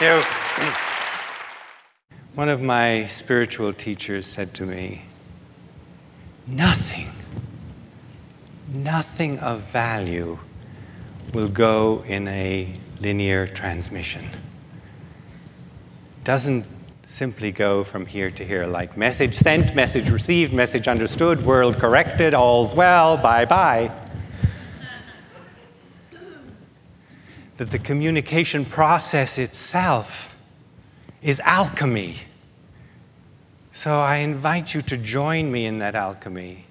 You one of my spiritual teachers said to me, Nothing, nothing of value will go in a linear transmission. Doesn't simply go from here to here like message sent, message received, message understood, world corrected, all's well, bye bye. That the communication process itself is alchemy. So I invite you to join me in that alchemy.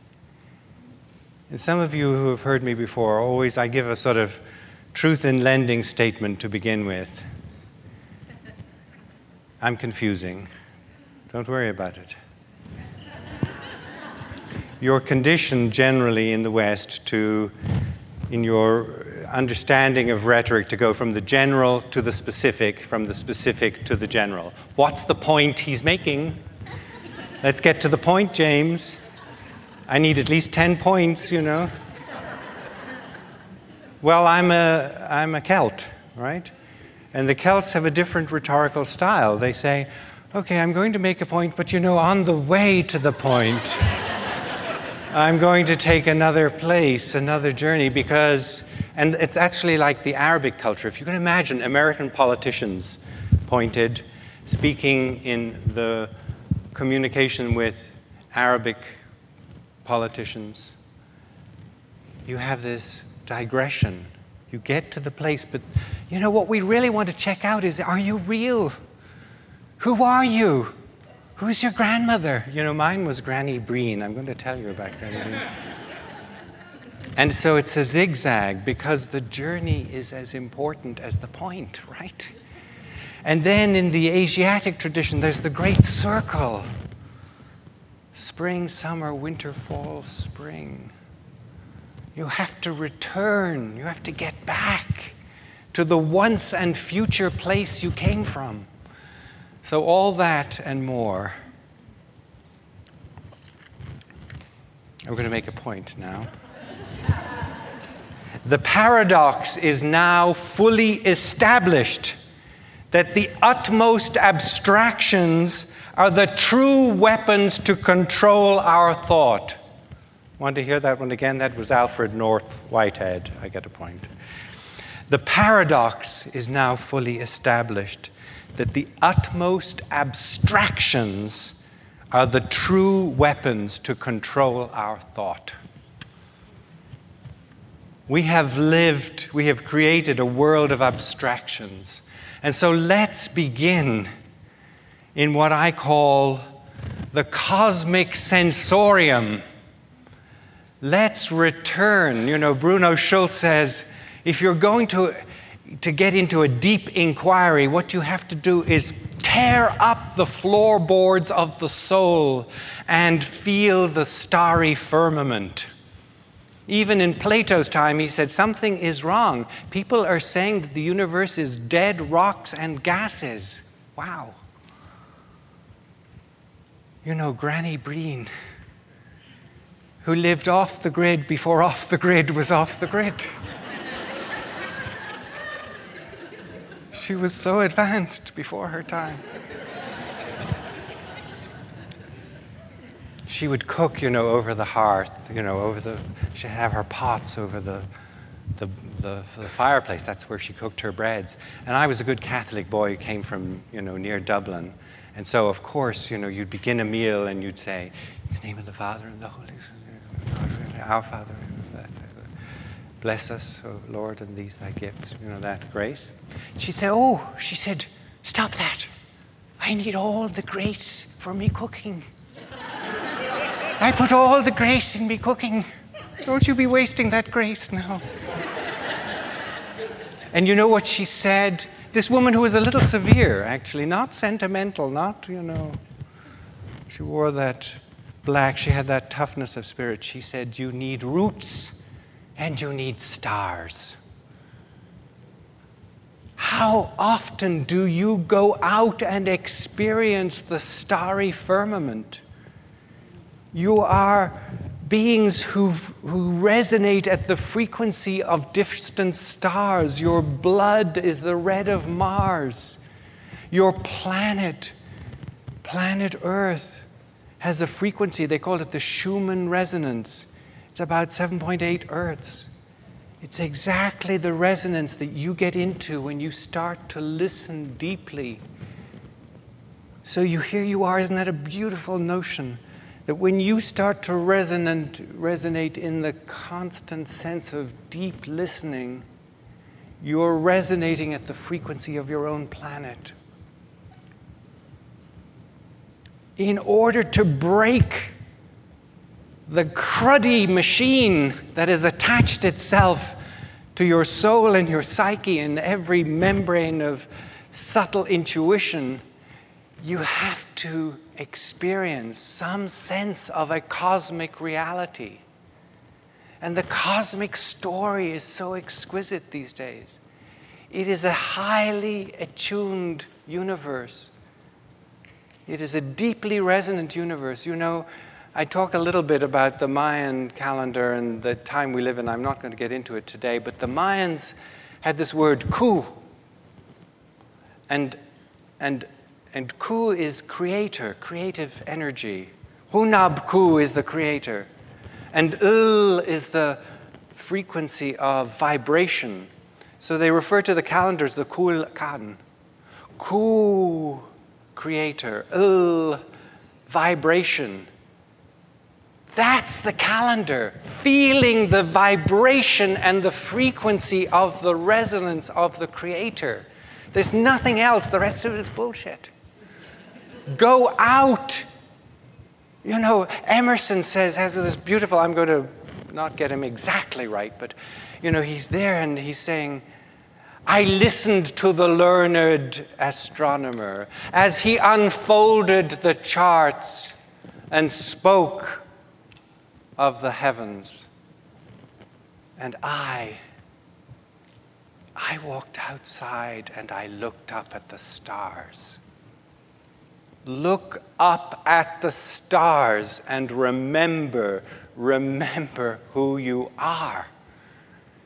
And some of you who have heard me before, always I give a sort of truth in lending statement to begin with. I'm confusing. Don't worry about it. You're conditioned generally in the West to, in your understanding of rhetoric to go from the general to the specific, from the specific to the general. What's the point he's making? Let's get to the point, James. I need at least 10 points, you know. Well, I'm a, I'm a Celt, right? And the Celts have a different rhetorical style. They say, okay, I'm going to make a point, but you know, on the way to the point, I'm going to take another place, another journey, because and it's actually like the Arabic culture. If you can imagine American politicians pointed, speaking in the communication with Arabic politicians, you have this digression. You get to the place, but you know what we really want to check out is are you real? Who are you? Who's your grandmother? You know, mine was Granny Breen. I'm going to tell you about Granny Breen. And so it's a zigzag because the journey is as important as the point, right? And then in the Asiatic tradition, there's the great circle spring, summer, winter, fall, spring. You have to return, you have to get back to the once and future place you came from. So, all that and more. I'm going to make a point now. The paradox is now fully established that the utmost abstractions are the true weapons to control our thought. Want to hear that one again? That was Alfred North Whitehead. I get a point. The paradox is now fully established that the utmost abstractions are the true weapons to control our thought. We have lived, we have created a world of abstractions. And so let's begin in what I call the cosmic sensorium. Let's return. You know, Bruno Schulz says if you're going to, to get into a deep inquiry, what you have to do is tear up the floorboards of the soul and feel the starry firmament. Even in Plato's time, he said something is wrong. People are saying that the universe is dead rocks and gases. Wow. You know, Granny Breen, who lived off the grid before off the grid was off the grid. She was so advanced before her time. she would cook, you know, over the hearth, you know, over the, she'd have her pots over the, the, the, the, fireplace. That's where she cooked her breads. And I was a good Catholic boy who came from, you know, near Dublin. And so, of course, you know, you'd begin a meal and you'd say, In the name of the Father and the Holy Spirit, our Father, bless us, O Lord, and these thy gifts, you know, that grace. She'd say, Oh, she said, stop that. I need all the grace for me cooking. I put all the grace in me cooking. Don't you be wasting that grace now. and you know what she said? This woman who was a little severe, actually, not sentimental, not, you know, she wore that black, she had that toughness of spirit. She said, You need roots and you need stars. How often do you go out and experience the starry firmament? You are beings who who resonate at the frequency of distant stars. Your blood is the red of Mars. Your planet, planet Earth, has a frequency, they call it the Schumann resonance. It's about 7.8 Hertz. It's exactly the resonance that you get into when you start to listen deeply. So you here you are, isn't that a beautiful notion? That when you start to resonate, resonate in the constant sense of deep listening, you're resonating at the frequency of your own planet. in order to break the cruddy machine that has attached itself to your soul and your psyche and every membrane of subtle intuition, you have to experience some sense of a cosmic reality. And the cosmic story is so exquisite these days. It is a highly attuned universe it is a deeply resonant universe. You know, I talk a little bit about the Mayan calendar and the time we live in. I'm not going to get into it today, but the Mayans had this word ku. And, and, and ku is creator, creative energy. Hunab ku is the creator. And il is the frequency of vibration. So they refer to the calendars the kul kan. Ku creator, il, vibration. That's the calendar, feeling the vibration and the frequency of the resonance of the creator. There's nothing else, the rest of it is bullshit. Go out. You know, Emerson says, has this beautiful, I'm going to not get him exactly right, but you know, he's there and he's saying, I listened to the learned astronomer as he unfolded the charts and spoke of the heavens. And I, I walked outside and I looked up at the stars. Look up at the stars and remember, remember who you are.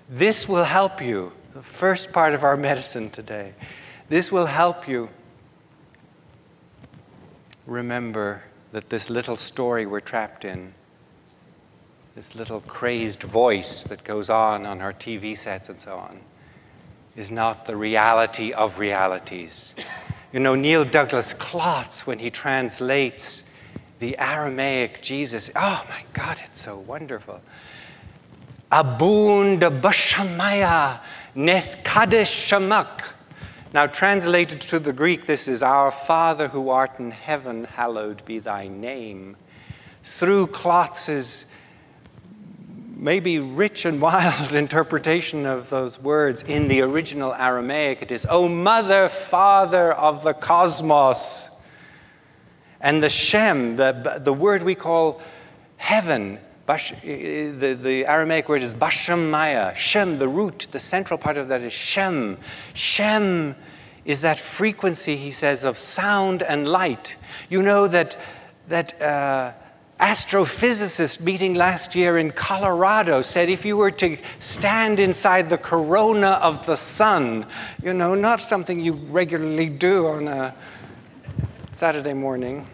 This will help you the first part of our medicine today. This will help you remember that this little story we're trapped in, this little crazed voice that goes on on our TV sets and so on, is not the reality of realities. You know, Neil Douglas Klotz, when he translates the Aramaic Jesus, oh my God, it's so wonderful. Abun de Bashamaya Neth. Now, translated to the Greek, this is Our Father who art in heaven, hallowed be thy name. Through Klotz's maybe rich and wild interpretation of those words in the original Aramaic, it is, O Mother, Father of the cosmos. And the Shem, the, the word we call heaven, Bash, the, the Aramaic word is Bashamaya. Shem, the root, the central part of that is Shem. Shem is that frequency, he says, of sound and light. You know that, that uh, astrophysicist meeting last year in Colorado said if you were to stand inside the corona of the sun, you know, not something you regularly do on a Saturday morning,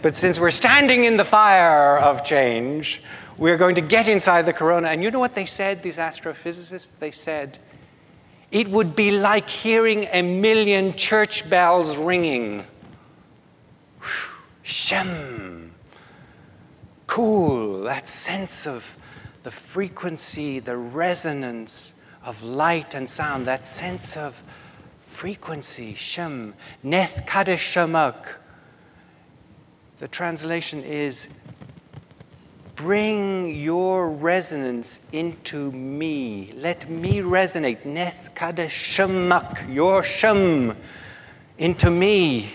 but since we're standing in the fire of change, we're going to get inside the corona. And you know what they said, these astrophysicists? They said, it would be like hearing a million church bells ringing. Shem. Cool, that sense of the frequency, the resonance of light and sound, that sense of frequency, Shem. Neth Kadesh Shamak. The translation is Bring your resonance into me. Let me resonate. Neth kadeshamak, your sham, into me.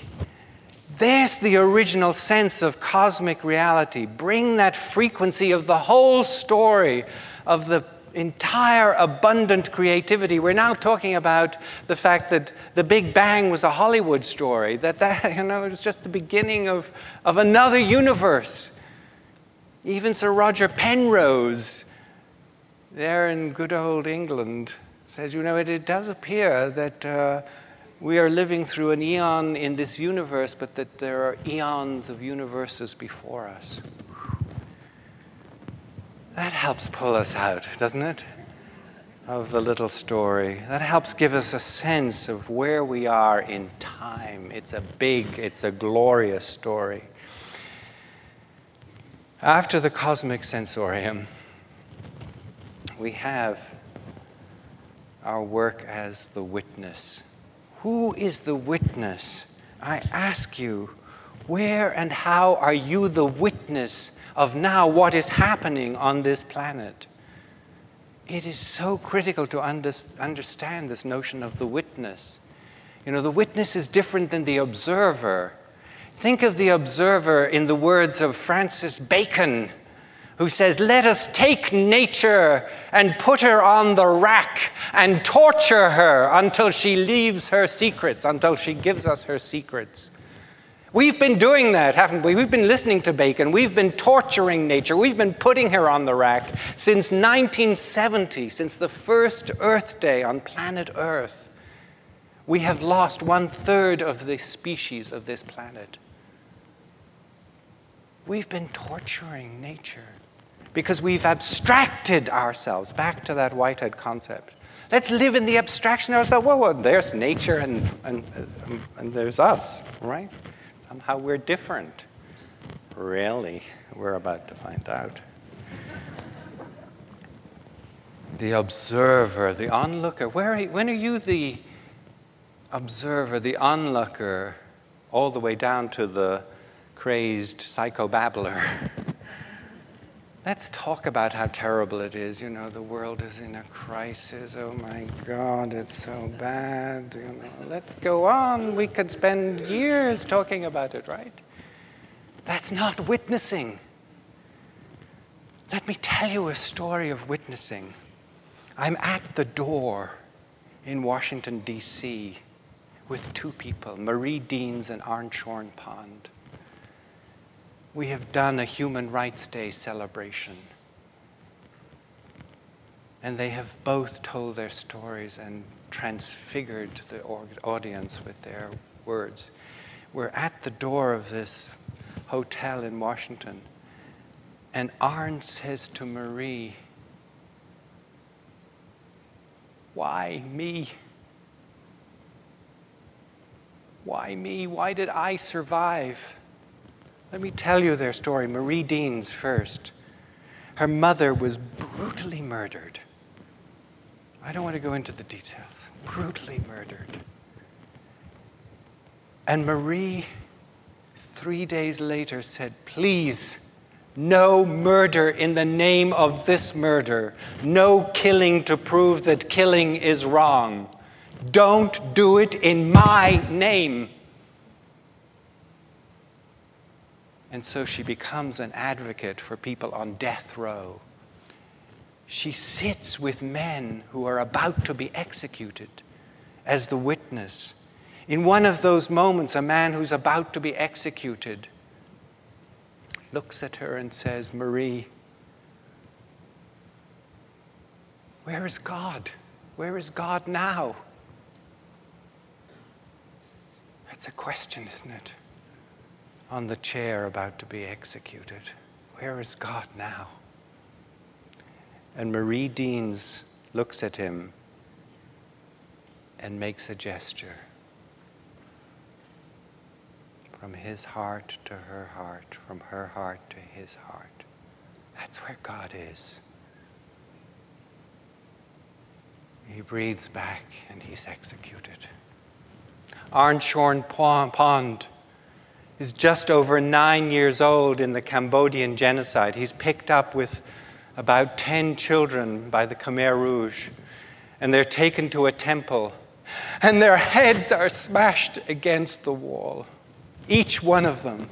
There's the original sense of cosmic reality. Bring that frequency of the whole story of the entire abundant creativity. We're now talking about the fact that the Big Bang was a Hollywood story, that that, you know, it was just the beginning of, of another universe. Even Sir Roger Penrose, there in good old England, says, you know, it, it does appear that uh, we are living through an eon in this universe, but that there are eons of universes before us. That helps pull us out, doesn't it? Of the little story. That helps give us a sense of where we are in time. It's a big, it's a glorious story. After the cosmic sensorium, we have our work as the witness. Who is the witness? I ask you, where and how are you the witness of now what is happening on this planet? It is so critical to under- understand this notion of the witness. You know, the witness is different than the observer. Think of the observer in the words of Francis Bacon who says, Let us take nature and put her on the rack and torture her until she leaves her secrets, until she gives us her secrets. We've been doing that, haven't we? We've been listening to Bacon. We've been torturing nature. We've been putting her on the rack since 1970, since the first Earth Day on planet Earth. We have lost one third of the species of this planet. We've been torturing nature because we've abstracted ourselves back to that Whitehead concept. Let's live in the abstraction ourselves. Well, well there's nature and, and, um, and there's us, right? Somehow we're different. Really, we're about to find out. The observer, the onlooker. Where are, when are you the observer, the onlooker, all the way down to the crazed psychobabbler? Let's talk about how terrible it is. You know, the world is in a crisis. Oh my God, it's so bad. You know, let's go on. We could spend years talking about it, right? That's not witnessing. Let me tell you a story of witnessing. I'm at the door in Washington, D.C., with two people, Marie Deans and Arn Chorn Pond we have done a Human Rights Day celebration. And they have both told their stories and transfigured the audience with their words. We're at the door of this hotel in Washington, and Arn says to Marie, Why me? Why me? Why did I survive? Let me tell you their story. Marie Deans first. Her mother was brutally murdered. I don't want to go into the details. Brutally murdered. And Marie, three days later, said, Please, no murder in the name of this murder. No killing to prove that killing is wrong. Don't do it in my name. And so she becomes an advocate for people on death row. She sits with men who are about to be executed as the witness. In one of those moments, a man who's about to be executed looks at her and says, Marie, where is God? Where is God now? That's a question, isn't it? On the chair about to be executed. Where is God now? And Marie Deans looks at him and makes a gesture. From his heart to her heart, from her heart to his heart. That's where God is. He breathes back and he's executed. Arn Chorn Pond is just over nine years old in the Cambodian genocide. He's picked up with about 10 children by the Khmer Rouge, and they're taken to a temple, and their heads are smashed against the wall. Each one of them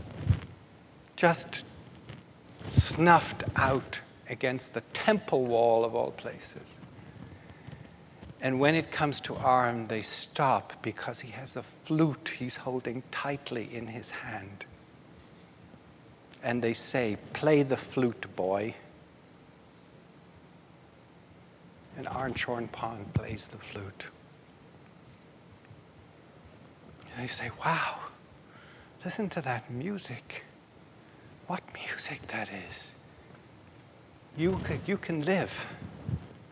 just snuffed out against the temple wall of all places. And when it comes to Arn, they stop because he has a flute he's holding tightly in his hand. And they say, Play the flute, boy. And Arn Chorn Pond plays the flute. And They say, wow, listen to that music. What music that is. You can, you can live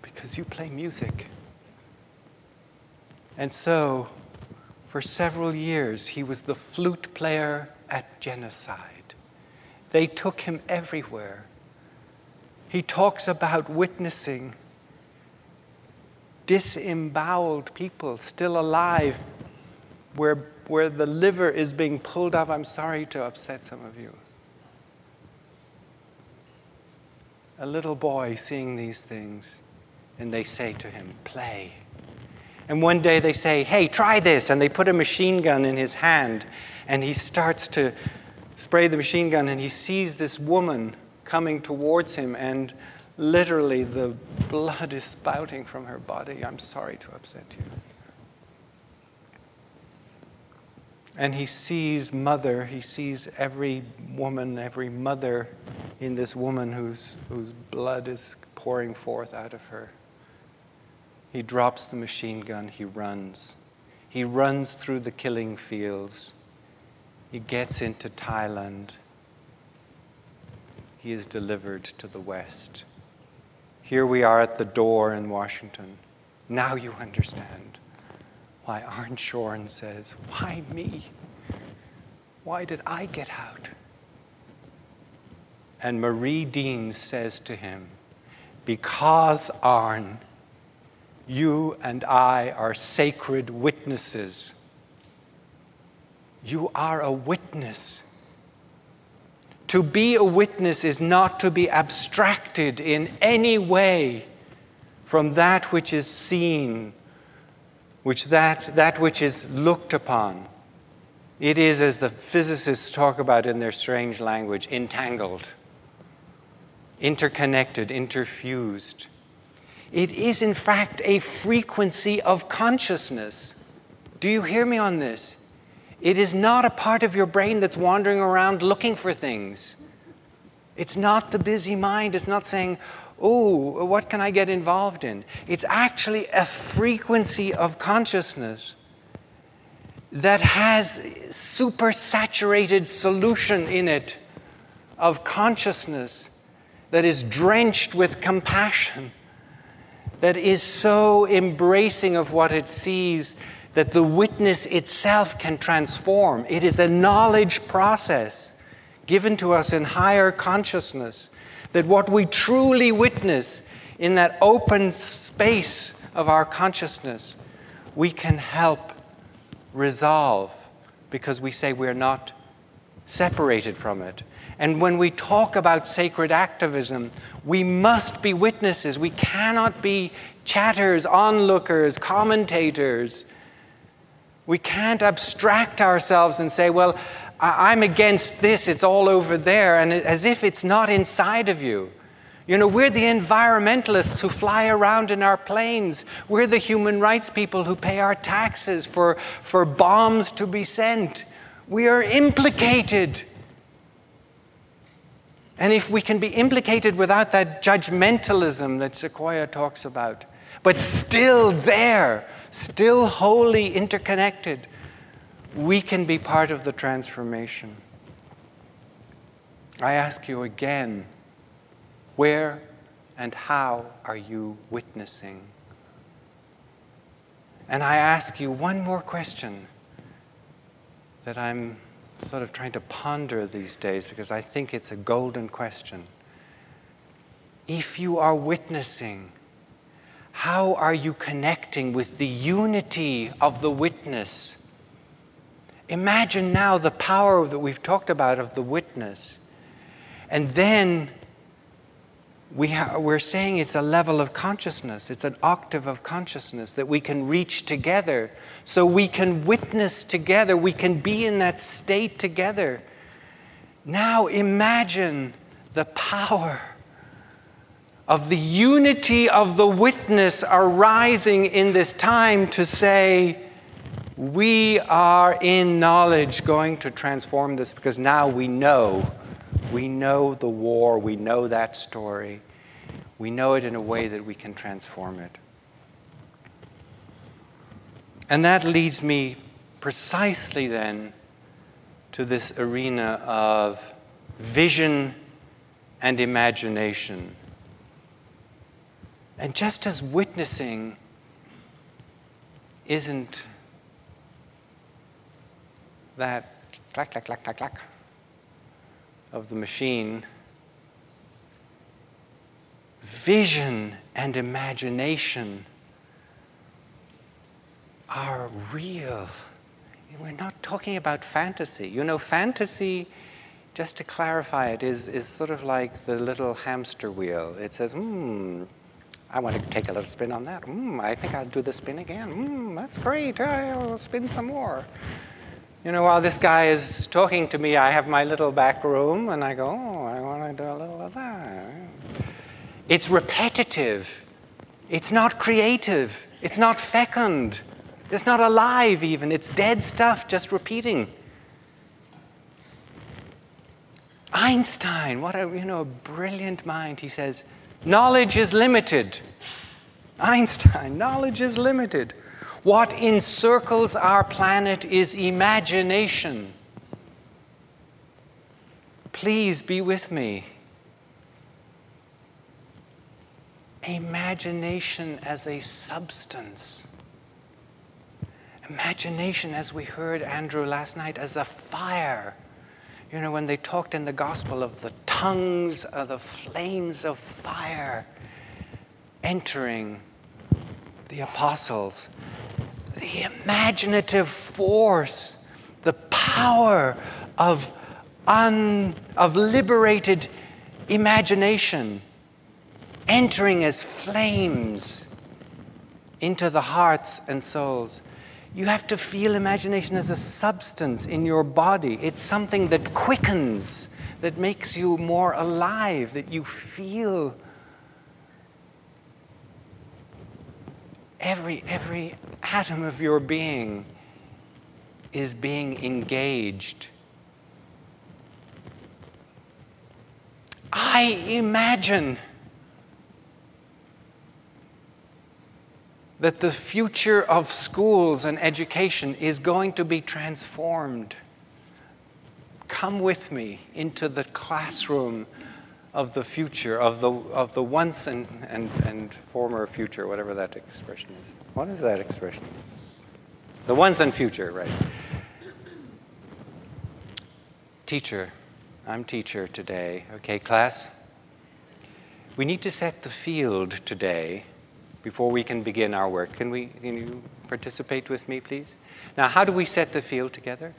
because you play music. And so, for several years, he was the flute player at genocide. They took him everywhere. He talks about witnessing disemboweled people still alive where, where the liver is being pulled up. I'm sorry to upset some of you. A little boy seeing these things, and they say to him, Play. And one day they say, Hey, try this. And they put a machine gun in his hand, and he starts to spray the machine gun, and he sees this woman coming towards him, and literally the blood is spouting from her body. I'm sorry to upset you. And he sees mother, he sees every woman, every mother in this woman whose, whose blood is pouring forth out of her. He drops the machine gun, he runs. He runs through the killing fields. He gets into Thailand. He is delivered to the West. Here we are at the door in Washington. Now you understand why Arn Chorn says, Why me? Why did I get out? And Marie Dean says to him, Because, Arne, you and I are sacred witnesses. You are a witness. To be a witness is not to be abstracted in any way from that which is seen, which that, that which is looked upon. It is, as the physicists talk about in their strange language, entangled, interconnected, interfused. It is, in fact, a frequency of consciousness. Do you hear me on this? It is not a part of your brain that's wandering around looking for things. It's not the busy mind. It's not saying, oh, what can I get involved in? It's actually a frequency of consciousness that has supersaturated solution in it of consciousness that is drenched with compassion, that is so embracing of what it sees that the witness itself can transform. It is a knowledge process given to us in higher consciousness that what we truly witness in that open space of our consciousness, we can help resolve because we say we're not separated from it. And when we talk about sacred activism, we must be witnesses. We cannot be chatters, onlookers, commentators we can't abstract ourselves and say, well, I'm against this, it's all over there, and as if it's not inside of you. You know, we're the environmentalists who fly around in our planes. We're the human rights people who pay our taxes for, for bombs to be sent. We are implicated. And if we can be implicated without that judgmentalism that Sequoia talks about, but still there, still wholly interconnected, we can be part of the transformation. I ask you again where and how are you witnessing? And I ask you one more question that I'm sort of trying to ponder these days because I think it's a golden question. If you are witnessing, how are you connecting with the unity of the witness? Imagine now the power that we've talked about of the witness. And then we ha- we're saying it's a level of consciousness, it's an octave of consciousness that we can reach together. So we can witness together, we can be in that state together. Now imagine the power of the unity of the witness arising in this time to say, we are in knowledge going to transform this because now we know. We know the war, we know that story. We know it in a way that we can transform it. And that leads me precisely then to this arena of vision and imagination. And just as witnessing isn't that clack, clack, clack, clack, clack of the machine, vision and imagination are real. We're not talking about fantasy. You know, fantasy, just to clarify it, is, is sort of like the little hamster wheel. It says, hmm, I want to take a little spin on that. Hmm, I think I'll do the spin again. Hmm, that's great. I'll spin some more. You know, while this guy is talking to me, I have my little back room and I go, oh, I want to do a little of that. It's repetitive. It's not creative. It's not fecund. It's not alive, even. It's dead stuff just repeating. Einstein, what a you know, brilliant mind. He says, knowledge is limited. Einstein, knowledge is limited. What encircles our planet is imagination. Please be with me. Imagination as a substance. Imagination, as we heard Andrew last night, as a fire. You know, when they talked in the gospel of the tongues of the flames of fire entering the apostles, the imaginative force, the power of, un, of liberated imagination entering as flames into the hearts and souls. You have to feel imagination as a substance in your body. It's something that quickens, that makes you more alive, that you feel every, every atom of your being is being engaged. I imagine that the future of schools and education is going to be transformed. Come with me into the classroom of the future, of the, of the once and, and, and former future, whatever that expression is. What is that expression? The once and future, right. Teacher, I'm teacher today. Okay, class? We need to set the field today before we can begin our work. Can, we, can you participate with me, please? Now, how do we set the field together?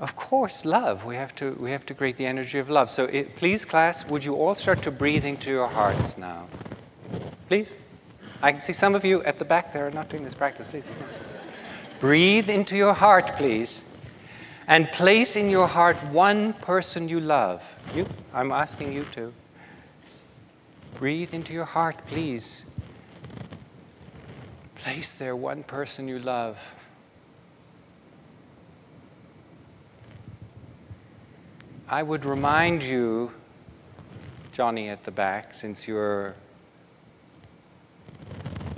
Of course, love. We have to, we have to create the energy of love. So, it, please, class, would you all start to breathe into your hearts now? Please? I can see some of you at the back there are not doing this practice, please. breathe into your heart, please. And place in your heart one person you love. You, I'm asking you to. Breathe into your heart, please. Place there one person you love. I would remind you, Johnny at the back, since you're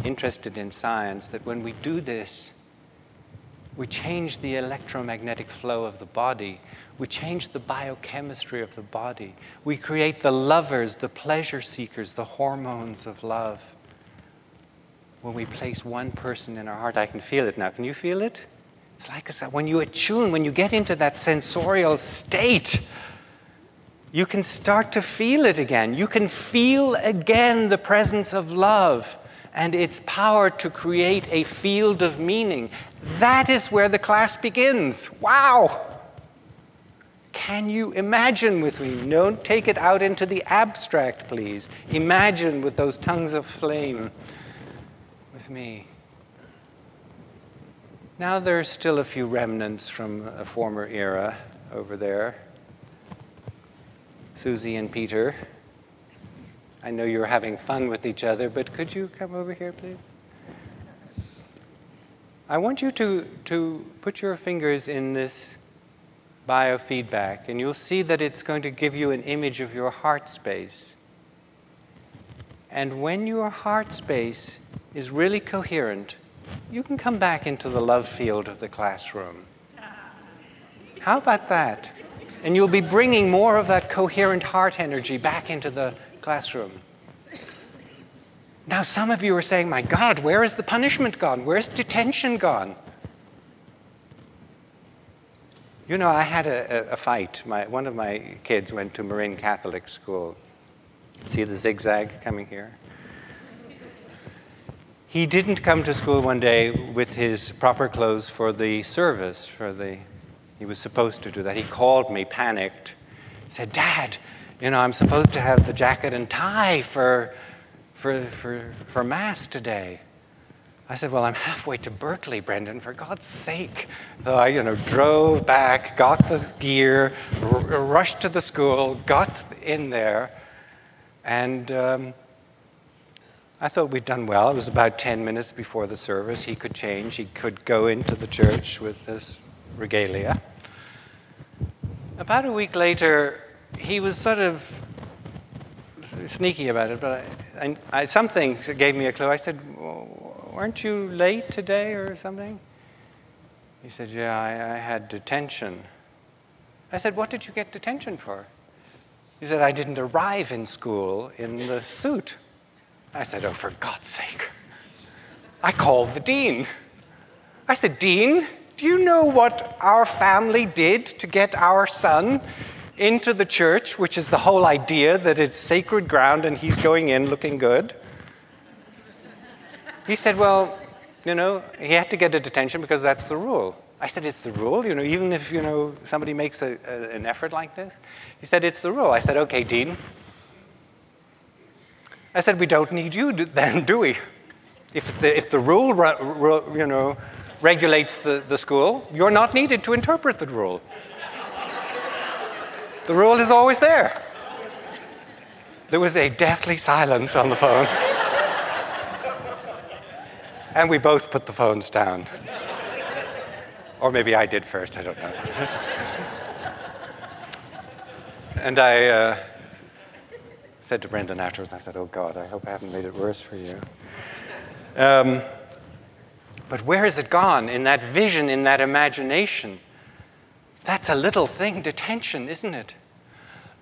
interested in science, that when we do this, we change the electromagnetic flow of the body. We change the biochemistry of the body. We create the lovers, the pleasure seekers, the hormones of love when we place one person in our heart. I can feel it now. Can you feel it? It's like when you attune, when you get into that sensorial state, you can start to feel it again. You can feel again the presence of love and its power to create a field of meaning. That is where the class begins. Wow! Can you imagine with me? Don't take it out into the abstract, please. Imagine with those tongues of flame with me. Now there's still a few remnants from a former era over there. Susie and Peter. I know you're having fun with each other, but could you come over here, please? I want you to, to put your fingers in this biofeedback, and you'll see that it's going to give you an image of your heart space. And when your heart space is really coherent, you can come back into the love field of the classroom. How about that? And you'll be bringing more of that coherent heart energy back into the classroom. Now, some of you are saying, My God, where is the punishment gone? Where's detention gone? You know, I had a, a, fight. My, one of my kids went to Marin Catholic School. See the zigzag coming here? He didn't come to school one day with his proper clothes for the service, for the he was supposed to do that. He called me, panicked, said, Dad, you know, I'm supposed to have the jacket and tie for, for, for, for Mass today. I said, Well, I'm halfway to Berkeley, Brendan, for God's sake. So I, you know, drove back, got the gear, r- rushed to the school, got in there, and um, I thought we'd done well. It was about 10 minutes before the service. He could change, he could go into the church with this regalia. About a week later, he was sort of sneaky about it, but I, I, something gave me a clue. I said, Weren't you late today or something? He said, Yeah, I, I had detention. I said, What did you get detention for? He said, I didn't arrive in school in the suit. I said, Oh, for God's sake. I called the dean. I said, Dean, do you know what our family did to get our son into the church, which is the whole idea that it's sacred ground and he's going in looking good? He said, Well, you know, he had to get a detention because that's the rule. I said, It's the rule, you know, even if, you know, somebody makes a, a, an effort like this. He said, It's the rule. I said, Okay, Dean. I said, We don't need you then, do we? If the, if the rule, you know, regulates the, the school, you're not needed to interpret the rule. the rule is always there. There was a deathly silence on the phone. and we both put the phones down. Or maybe I did first, I don't know. and I uh, said to Brendan afterwards, I said, Oh God, I hope I haven't made it worse for you. Um, but where has it gone in that vision, in that imagination? That's a little thing, detention, isn't it?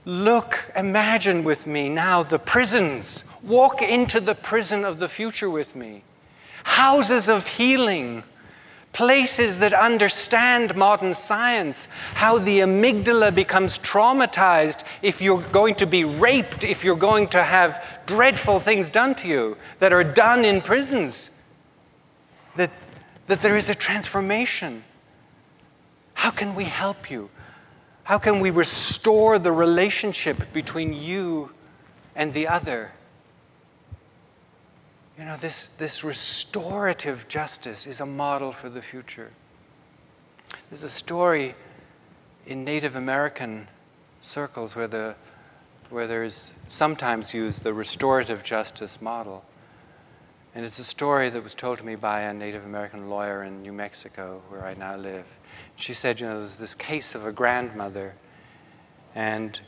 Look, imagine with me now the prisons. Walk into the prison of the future with me. Houses of healing, places that understand modern science, how the amygdala becomes traumatized if you're going to be raped, if you're going to have dreadful things done to you that are done in prisons that, that there is a transformation. How can we help you? How can we restore the relationship between you and the other? You know, this, this restorative justice is a model for the future. There's a story in Native American circles where, the, where there's sometimes used the restorative justice model. And it's a story that was told to me by a Native American lawyer in New Mexico, where I now live. She said, you know, there's this case of a grandmother, and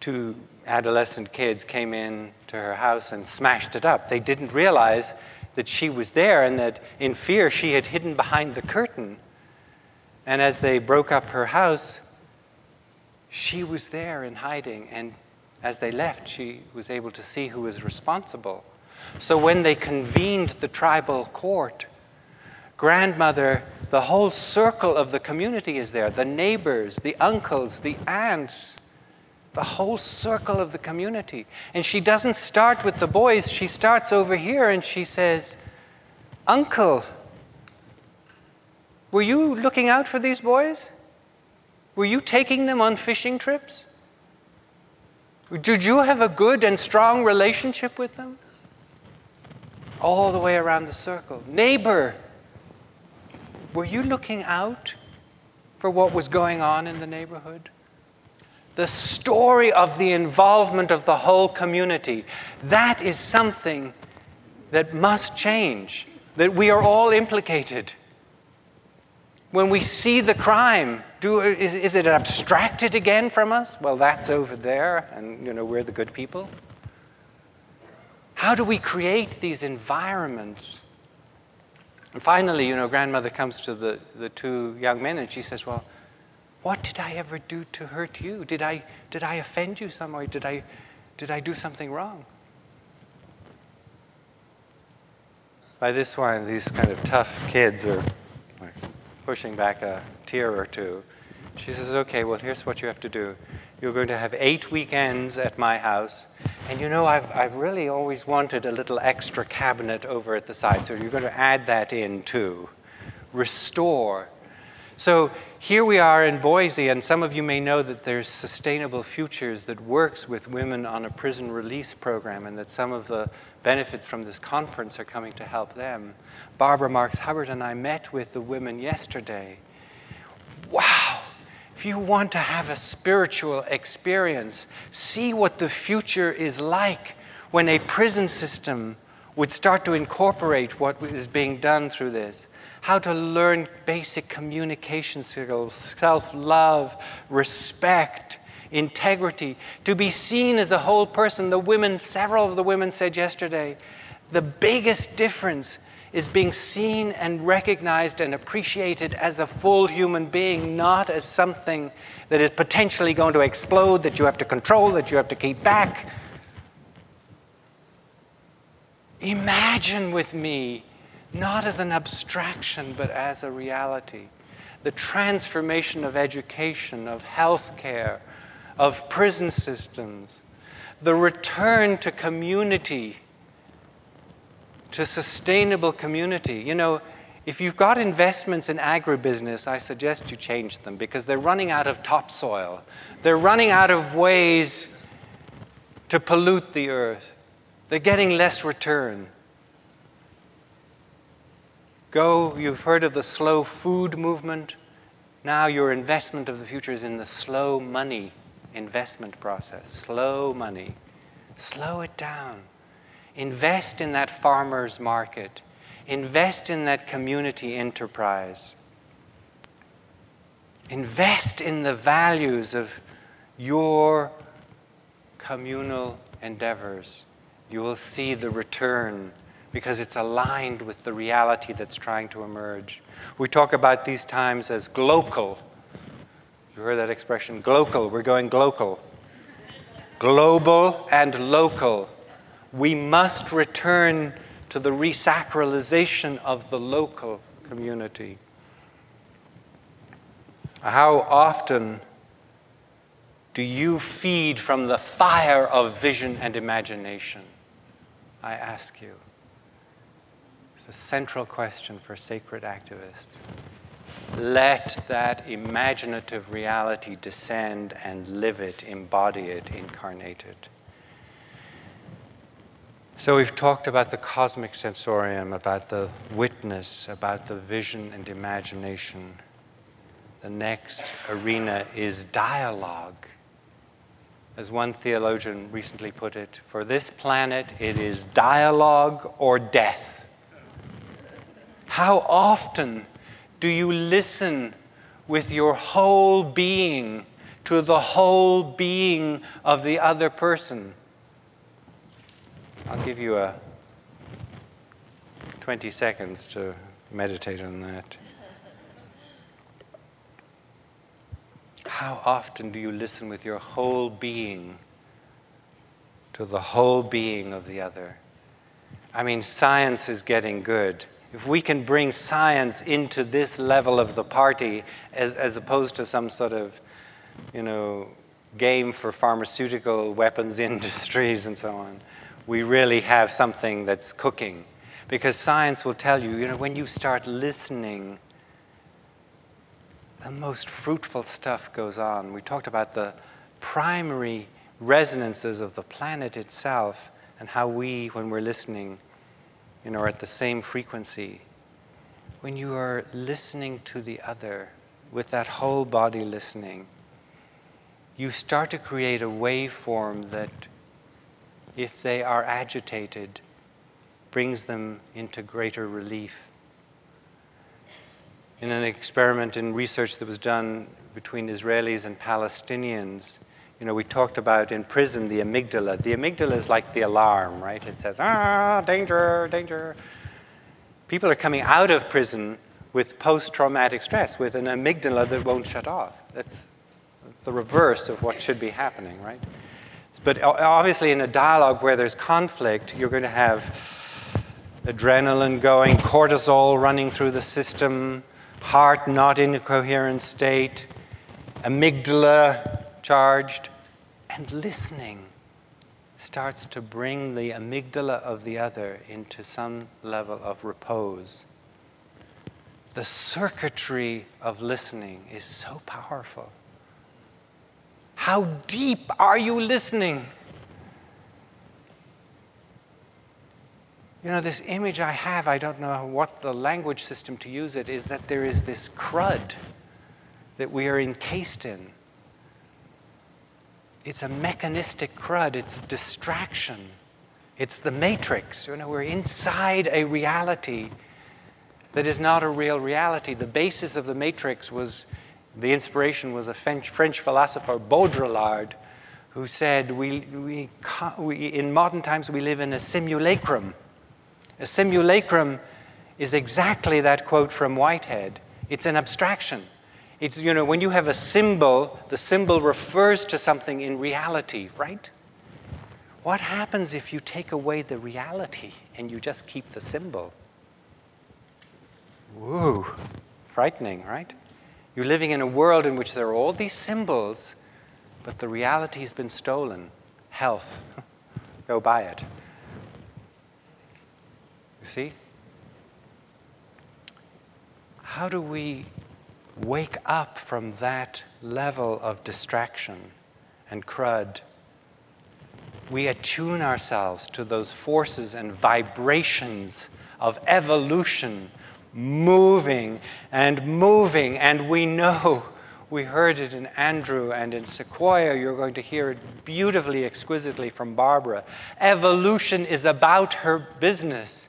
two adolescent kids came in to her house and smashed it up. They didn't realize that she was there and that in fear she had hidden behind the curtain. And as they broke up her house, she was there in hiding. And as they left, she was able to see who was responsible. So when they convened the tribal court, grandmother, the whole circle of the community is there the neighbors, the uncles, the aunts, the whole circle of the community. And she doesn't start with the boys, she starts over here and she says, Uncle, were you looking out for these boys? Were you taking them on fishing trips? Did you have a good and strong relationship with them? all the way around the circle. Neighbor, were you looking out for what was going on in the neighborhood? The story of the involvement of the whole community. That is something that must change, that we are all implicated. When we see the crime, do, is, is it abstracted again from us? Well, that's over there, and you know, we're the good people. How do we create these environments And finally, you know, grandmother comes to the, the two young men and she says, Well, what did I ever do to hurt you? Did I, did I offend you some way? Did I, did I do something wrong? By this one, these kind of tough kids are pushing back a tear or two. She says, Okay, well, here's what you have to do. You're going to have eight weekends at my house. And you know, I've, I've really always wanted a little extra cabinet over at the side. So you're going to add that in too. Restore. So here we are in Boise, and some of you may know that there's Sustainable Futures that works with women on a prison release program, and that some of the benefits from this conference are coming to help them. Barbara Marx Hubbard and I met with the women yesterday. Wow! If you want to have a spiritual experience, see what the future is like when a prison system would start to incorporate what is being done through this. How to learn basic communication skills, self love, respect, integrity, to be seen as a whole person. The women, several of the women said yesterday, the biggest difference is being seen and recognized and appreciated as a full human being, not as something that is potentially going to explode, that you have to control, that you have to keep back. Imagine with me, not as an abstraction, but as a reality, the transformation of education, of healthcare, of prison systems, the return to community to sustainable community. You know, if you've got investments in agribusiness, I suggest you change them because they're running out of topsoil. They're running out of ways to pollute the earth. They're getting less return. Go, you've heard of the slow food movement. Now your investment of the future is in the slow money investment process. Slow money. Slow it down. Invest in that farmer's market. Invest in that community enterprise. Invest in the values of your communal endeavors. You will see the return because it's aligned with the reality that's trying to emerge. We talk about these times as global. You heard that expression, global. We're going global. Global and local we must return to the resacralization of the local community. How often do you feed from the fire of vision and imagination? I ask you. It's a central question for sacred activists. Let that imaginative reality descend and live it, embody it, incarnate it. So, we've talked about the cosmic sensorium, about the witness, about the vision and imagination. The next arena is dialogue. As one theologian recently put it, for this planet, it is dialogue or death. How often do you listen with your whole being to the whole being of the other person? I'll give you a 20 seconds to meditate on that. How often do you listen with your whole being to the whole being of the other? I mean, science is getting good. If we can bring science into this level of the party, as, as opposed to some sort of, you know, game for pharmaceutical weapons industries and so on, we really have something that's cooking. Because science will tell you, you know, when you start listening, the most fruitful stuff goes on. We talked about the primary resonances of the planet itself and how we, when we're listening, you know, are at the same frequency. When you are listening to the other with that whole body listening, you start to create a waveform that if they are agitated, brings them into greater relief. In an experiment in research that was done between Israelis and Palestinians, you know, we talked about in prison the amygdala. The amygdala is like the alarm, right? It says, ah, danger, danger. People are coming out of prison with post traumatic stress, with an amygdala that won't shut off. That's, that's the reverse of what should be happening, right? But obviously, in a dialogue where there's conflict, you're going to have adrenaline going, cortisol running through the system, heart not in a coherent state, amygdala charged, and listening starts to bring the amygdala of the other into some level of repose. The circuitry of listening is so powerful. How deep are you listening? You know, this image I have, I don't know what the language system to use it, is that there is this crud that we are encased in. It's a mechanistic crud, it's distraction, it's the matrix. You know, we're inside a reality that is not a real reality. The basis of the matrix was the inspiration was a French, French philosopher, Baudrillard, who said, we, we, we, In modern times, we live in a simulacrum. A simulacrum is exactly that quote from Whitehead it's an abstraction. It's, you know, when you have a symbol, the symbol refers to something in reality, right? What happens if you take away the reality and you just keep the symbol? Woo, frightening, right? You're living in a world in which there are all these symbols, but the reality has been stolen. Health. Go buy it. You see? How do we wake up from that level of distraction and crud? We attune ourselves to those forces and vibrations of evolution moving and moving. And we know, we heard it in Andrew and in Sequoia. You're going to hear it beautifully, exquisitely from Barbara. Evolution is about her business.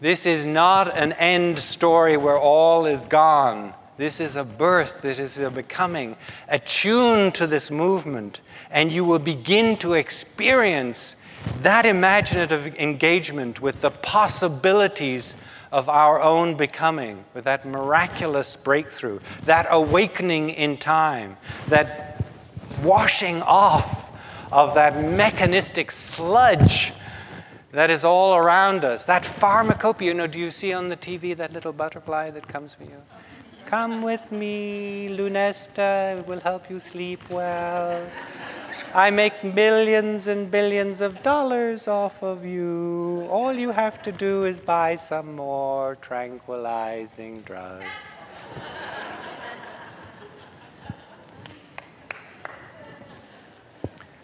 This is not an end story where all is gone. This is a birth, this is a becoming. Attune to this movement, and you will begin to experience that imaginative engagement with the possibilities of our own becoming, with that miraculous breakthrough, that awakening in time, that washing off of that mechanistic sludge that is all around us, that pharmacopoeia. You know, do you see on the TV that little butterfly that comes for you? Come with me, Lunesta, it will help you sleep well. I make millions and billions of dollars off of you. All you have to do is buy some more tranquilizing drugs.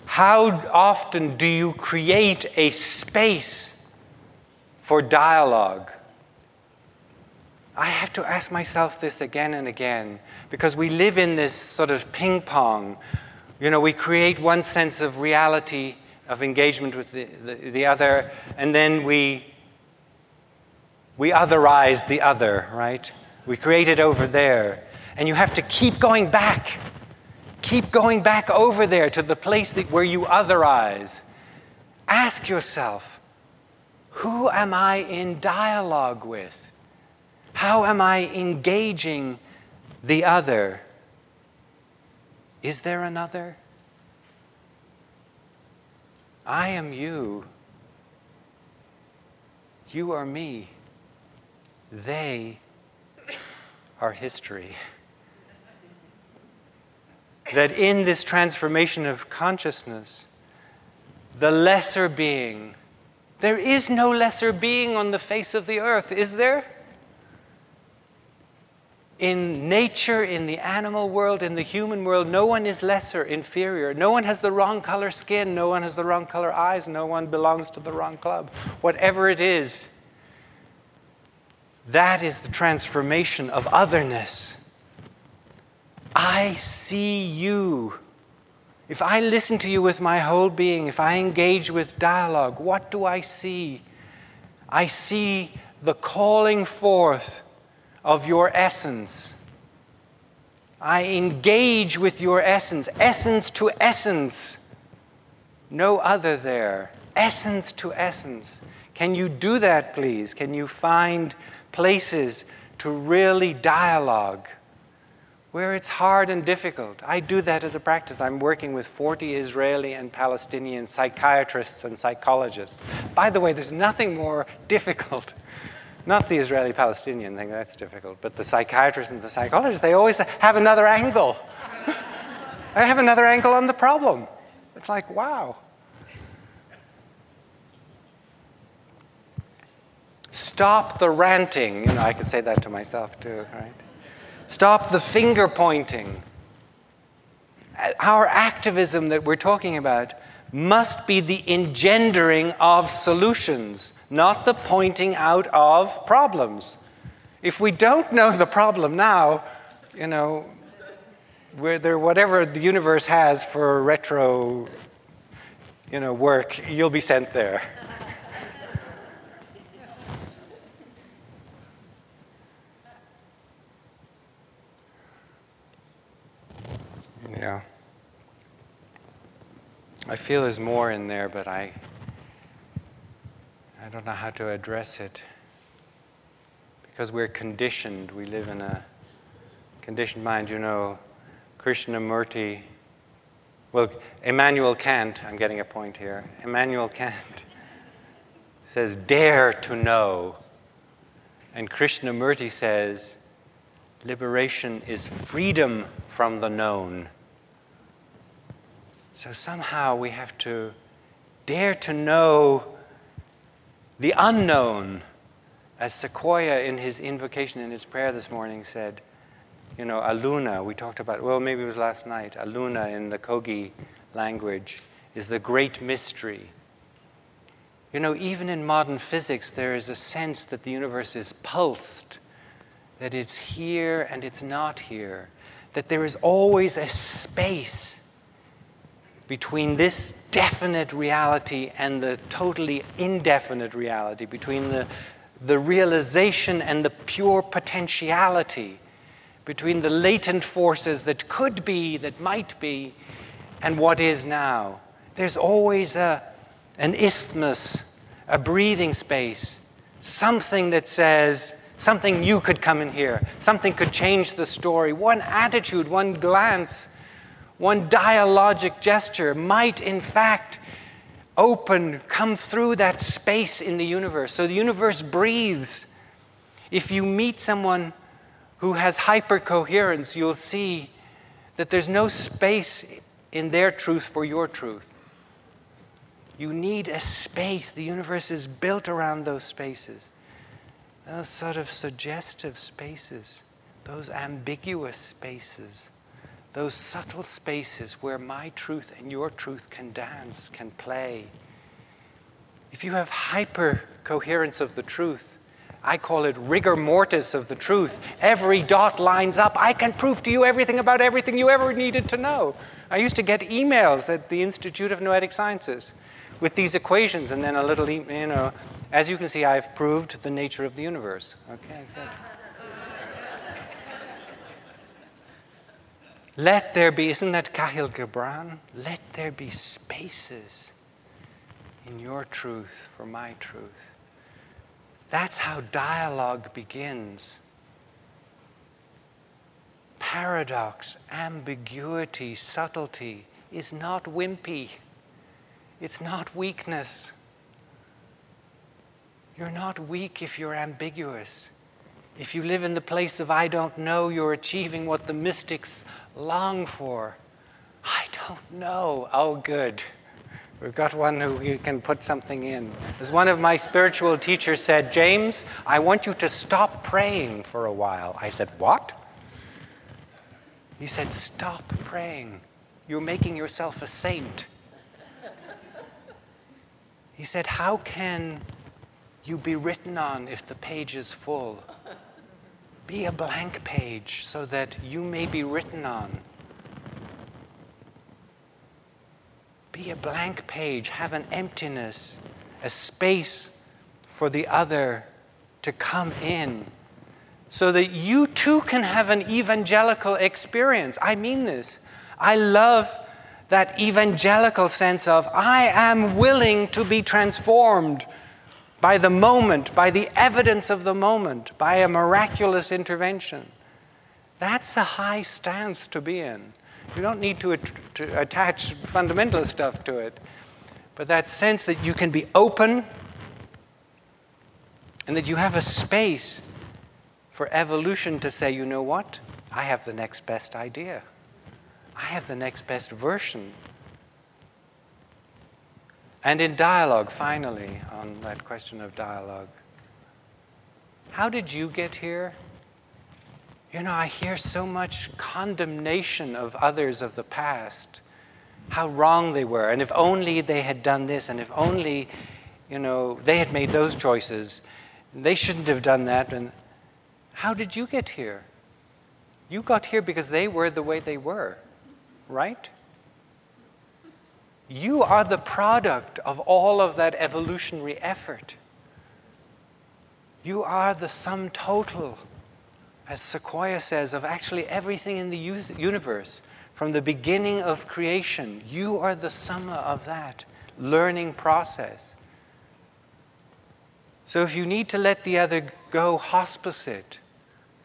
How often do you create a space for dialogue? I have to ask myself this again and again because we live in this sort of ping pong you know, we create one sense of reality, of engagement with the, the, the other, and then we, we otherize the other, right? We create it over there. And you have to keep going back. Keep going back over there to the place that, where you otherize. Ask yourself, who am I in dialogue with? How am I engaging the other? Is there another? I am you. You are me. They are history. That in this transformation of consciousness, the lesser being, there is no lesser being on the face of the earth, is there? In nature, in the animal world, in the human world, no one is lesser, inferior. No one has the wrong color skin. No one has the wrong color eyes. No one belongs to the wrong club. Whatever it is, that is the transformation of otherness. I see you. If I listen to you with my whole being, if I engage with dialogue, what do I see? I see the calling forth of your essence. I engage with your essence, essence to essence. No other there. Essence to essence. Can you do that, please? Can you find places to really dialogue where it's hard and difficult? I do that as a practice. I'm working with 40 Israeli and Palestinian psychiatrists and psychologists. By the way, there's nothing more difficult not the Israeli Palestinian thing, that's difficult, but the psychiatrists and the psychologists, they always have another angle. I have another angle on the problem. It's like, wow. Stop the ranting. You know, I could say that to myself too, right? Stop the finger pointing. Our activism that we're talking about must be the engendering of solutions, not the pointing out of problems. If we don't know the problem now, you know, whether whatever the universe has for retro, you know, work, you'll be sent there. yeah. I feel there's more in there, but I, I don't know how to address it. Because we're conditioned, we live in a conditioned mind. You know, Krishnamurti, well, Immanuel Kant, I'm getting a point here. Immanuel Kant says, dare to know. And Krishnamurti says, liberation is freedom from the known. So somehow we have to dare to know the unknown. As Sequoia in his invocation in his prayer this morning said, you know, Aluna, we talked about, well, maybe it was last night, Aluna in the Kogi language is the great mystery. You know, even in modern physics, there is a sense that the universe is pulsed, that it's here and it's not here, that there is always a space between this definite reality and the totally indefinite reality, between the, the realization and the pure potentiality, between the latent forces that could be, that might be, and what is now. There's always a, an isthmus, a breathing space, something that says, something new could come in here, something could change the story, one attitude, one glance one dialogic gesture might, in fact, open, come through that space in the universe. So the universe breathes. If you meet someone who has hypercoherence, you'll see that there's no space in their truth for your truth. You need a space. The universe is built around those spaces, those sort of suggestive spaces, those ambiguous spaces those subtle spaces where my truth and your truth can dance, can play. If you have hyper coherence of the truth, I call it rigor mortis of the truth. Every dot lines up. I can prove to you everything about everything you ever needed to know. I used to get emails at the Institute of Noetic Sciences with these equations and then a little, you know, as you can see, I've proved the nature of the universe. Okay, good. Let there be, isn't that Kahlil Gibran? Let there be spaces in your truth for my truth. That's how dialogue begins. Paradox, ambiguity, subtlety is not wimpy. It's not weakness. You're not weak if you're ambiguous. If you live in the place of I don't know, you're achieving what the mystics long for. I don't know. Oh, good. We've got one who can put something in. As one of my spiritual teachers said, James, I want you to stop praying for a while. I said, What? He said, Stop praying. You're making yourself a saint. He said, How can you be written on if the page is full? Be a blank page so that you may be written on. Be a blank page, have an emptiness, a space for the other to come in so that you too can have an evangelical experience. I mean this. I love that evangelical sense of I am willing to be transformed by the moment, by the evidence of the moment, by a miraculous intervention. That's a high stance to be in. You don't need to, to attach fundamental stuff to it, but that sense that you can be open and that you have a space for evolution to say, you know what? I have the next best idea. I have the next best version. And in dialogue, finally, on that question of dialogue, how did you get here? You know, I hear so much condemnation of others of the past, how wrong they were, and if only they had done this, and if only, you know, they had made those choices, they shouldn't have done that. And how did you get here? You got here because they were the way they were, right? You are the product of all of that evolutionary effort. You are the sum total, as Sequoia says, of actually everything in the universe. From the beginning of creation, you are the sum of that learning process. So if you need to let the other go, hospice it.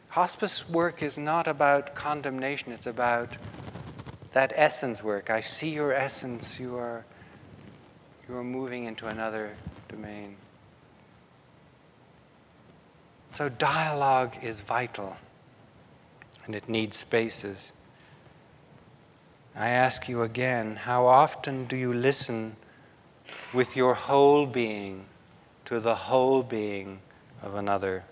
Hospice work is not about condemnation, it's about that essence work. I see your essence, you are, you are moving into another domain. So, dialogue is vital and it needs spaces. I ask you again how often do you listen with your whole being to the whole being of another?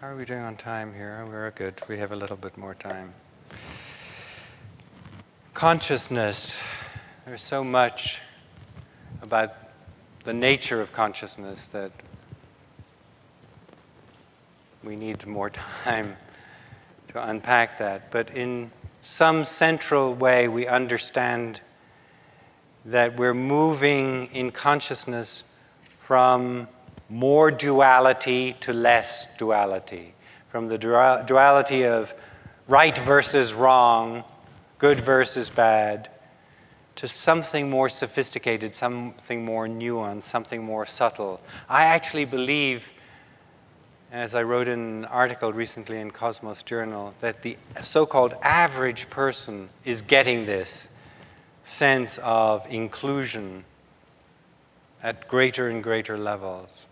How are we doing on time here? We're good. We have a little bit more time. Consciousness. There's so much about the nature of consciousness that we need more time to unpack that. But in some central way, we understand that we're moving in consciousness from more duality to less duality, from the duality of right versus wrong, good versus bad, to something more sophisticated, something more nuanced, something more subtle. I actually believe, as I wrote in an article recently in Cosmos Journal, that the so called average person is getting this sense of inclusion at greater and greater levels.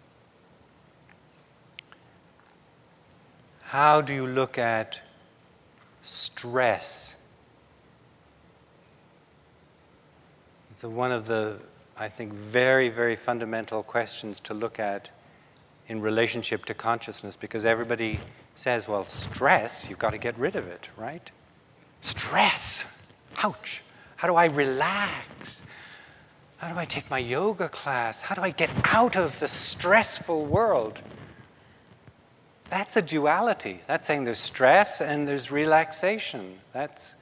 How do you look at stress? It's one of the, I think, very, very fundamental questions to look at in relationship to consciousness because everybody says, well, stress, you've got to get rid of it, right? Stress! Ouch! How do I relax? How do I take my yoga class? How do I get out of the stressful world? That's a duality. That's saying there's stress and there's relaxation. That's.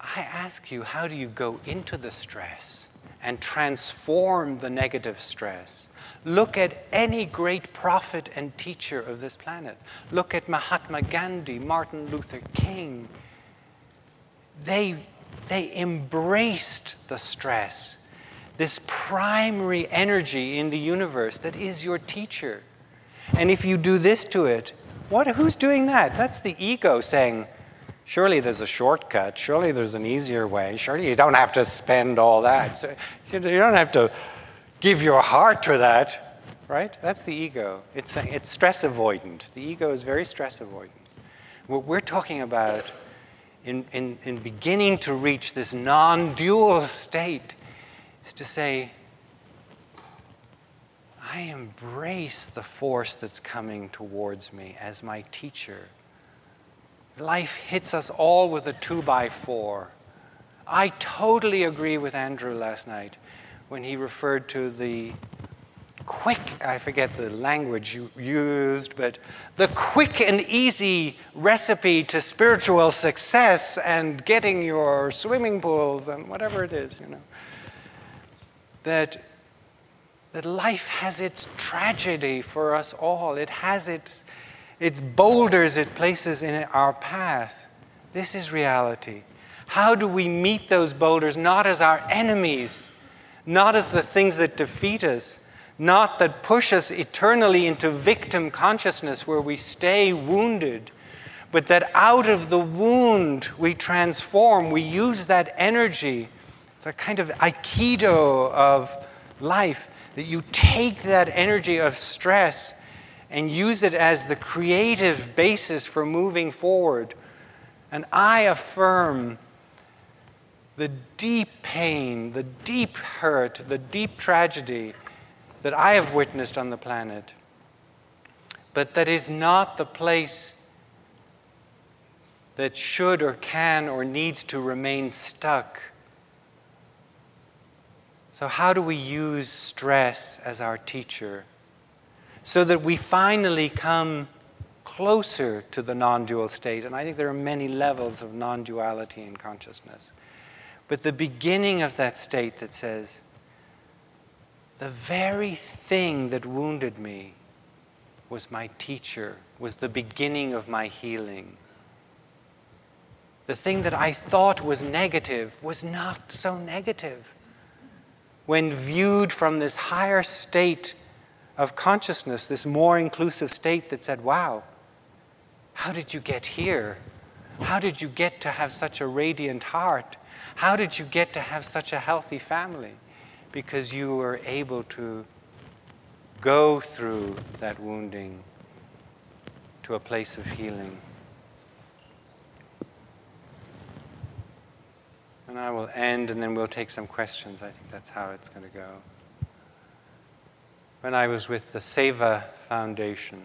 I ask you, how do you go into the stress and transform the negative stress? Look at any great prophet and teacher of this planet. Look at Mahatma Gandhi, Martin Luther King. They, they embraced the stress this primary energy in the universe that is your teacher. And if you do this to it, what, who's doing that? That's the ego saying, surely there's a shortcut, surely there's an easier way, surely you don't have to spend all that. So you don't have to give your heart to that, right? That's the ego. It's, it's stress avoidant. The ego is very stress avoidant. What we're talking about in, in, in beginning to reach this non dual state is to say, I embrace the force that's coming towards me as my teacher. Life hits us all with a two by four. I totally agree with Andrew last night when he referred to the quick, I forget the language you used, but the quick and easy recipe to spiritual success and getting your swimming pools and whatever it is, you know that, that life has its tragedy for us all. It has it, its boulders it places in our path. This is reality. How do we meet those boulders not as our enemies, not as the things that defeat us, not that push us eternally into victim consciousness where we stay wounded, but that out of the wound we transform, we use that energy. It's a kind of aikido of life that you take that energy of stress and use it as the creative basis for moving forward. And I affirm the deep pain, the deep hurt, the deep tragedy that I have witnessed on the planet. But that is not the place that should or can or needs to remain stuck. So, how do we use stress as our teacher so that we finally come closer to the non dual state? And I think there are many levels of non duality in consciousness. But the beginning of that state that says, the very thing that wounded me was my teacher, was the beginning of my healing. The thing that I thought was negative was not so negative. When viewed from this higher state of consciousness, this more inclusive state that said, wow, how did you get here? How did you get to have such a radiant heart? How did you get to have such a healthy family? because you were able to go through that wounding to a place of healing. And I will end and then we'll take some questions. I think that's how it's going to go. When I was with the Seva Foundation,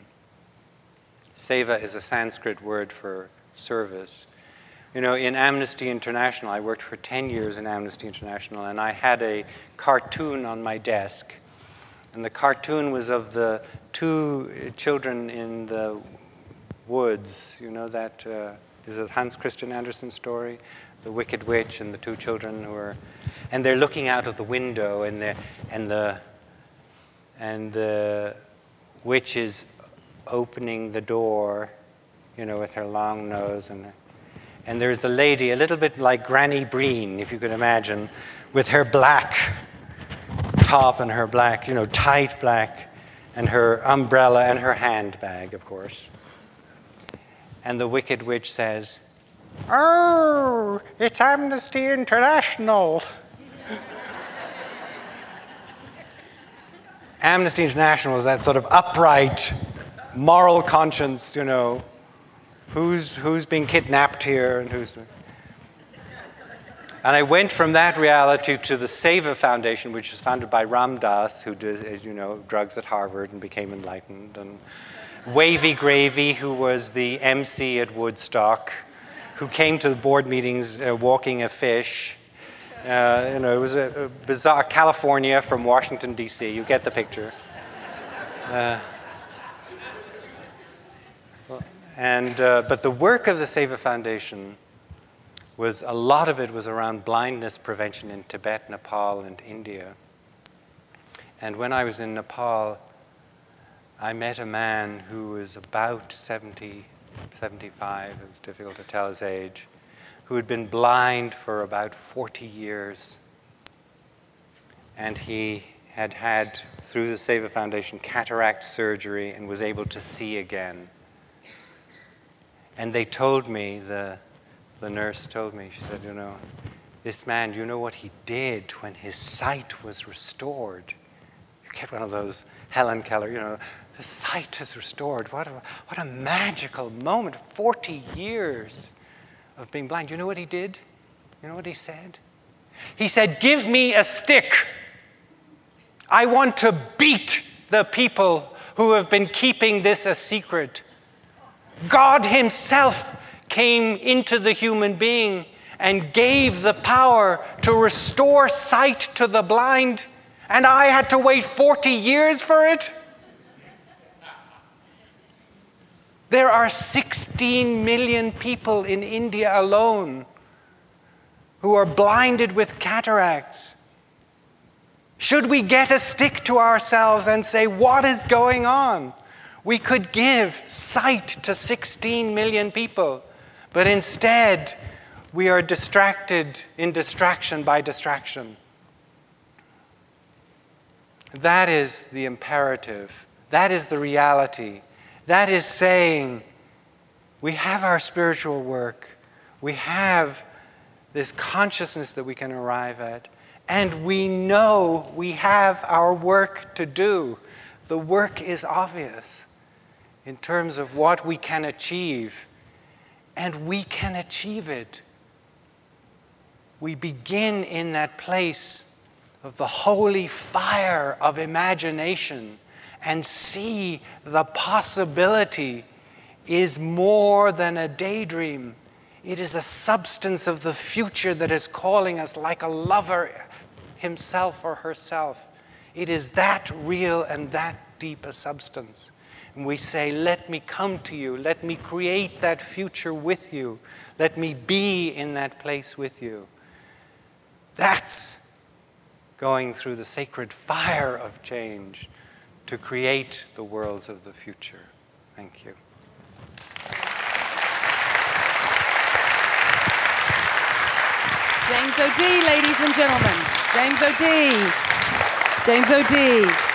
Seva is a Sanskrit word for service. You know, in Amnesty International, I worked for 10 years in Amnesty International, and I had a cartoon on my desk. And the cartoon was of the two children in the woods. You know that uh, is Hans Christian Andersen story? The Wicked Witch and the two children who are, and they're looking out of the window, and the and the and the witch is opening the door, you know, with her long nose and and there's a lady, a little bit like Granny Breen, if you could imagine, with her black top and her black, you know, tight black, and her umbrella and her handbag, of course. And the Wicked Witch says, Oh, it's Amnesty International. Amnesty International is that sort of upright, moral conscience, you know, who's, who's being kidnapped here and who's. And I went from that reality to the Seva Foundation, which was founded by Ram Dass, who did, you know, drugs at Harvard and became enlightened, and Wavy Gravy, who was the MC at Woodstock, who came to the board meetings uh, walking a fish. Uh, you know, it was a, a, bizarre California from Washington, D.C. You get the picture. Uh, and, uh, but the work of the Seva Foundation was a lot of it was around blindness prevention in Tibet, Nepal, and India. And when I was in Nepal, I met a man who was about 70, 75, it was difficult to tell his age, who had been blind for about 40 years. And he had had, through the Seva Foundation, cataract surgery and was able to see again. And they told me, the, the nurse told me, she said, you know, this man, you know what he did when his sight was restored? You get one of those Helen Keller, you know, the sight is restored. What a, what a magical moment. 40 years of being blind. You know what he did? You know what he said? He said, Give me a stick. I want to beat the people who have been keeping this a secret. God Himself came into the human being and gave the power to restore sight to the blind, and I had to wait 40 years for it? There are 16 million people in India alone who are blinded with cataracts. Should we get a stick to ourselves and say, What is going on? We could give sight to 16 million people, but instead, We are distracted in distraction by distraction. That is the imperative. That is the reality. That is saying we have our spiritual work, we have this consciousness that we can arrive at, and we know we have our work to do. The work is obvious in terms of what we can achieve, and we can achieve it. We begin in that place of the holy fire of imagination and see the possibility is more than a daydream. It is a substance of the future that is calling us like a lover himself or herself. It is that real and that deep a substance. And we say, Let me come to you. Let me create that future with you. Let me be in that place with you. That's going through the sacred fire of change to create the worlds of the future. Thank you. James O'Dea, ladies and gentlemen. James O'Dea. James O'Dea.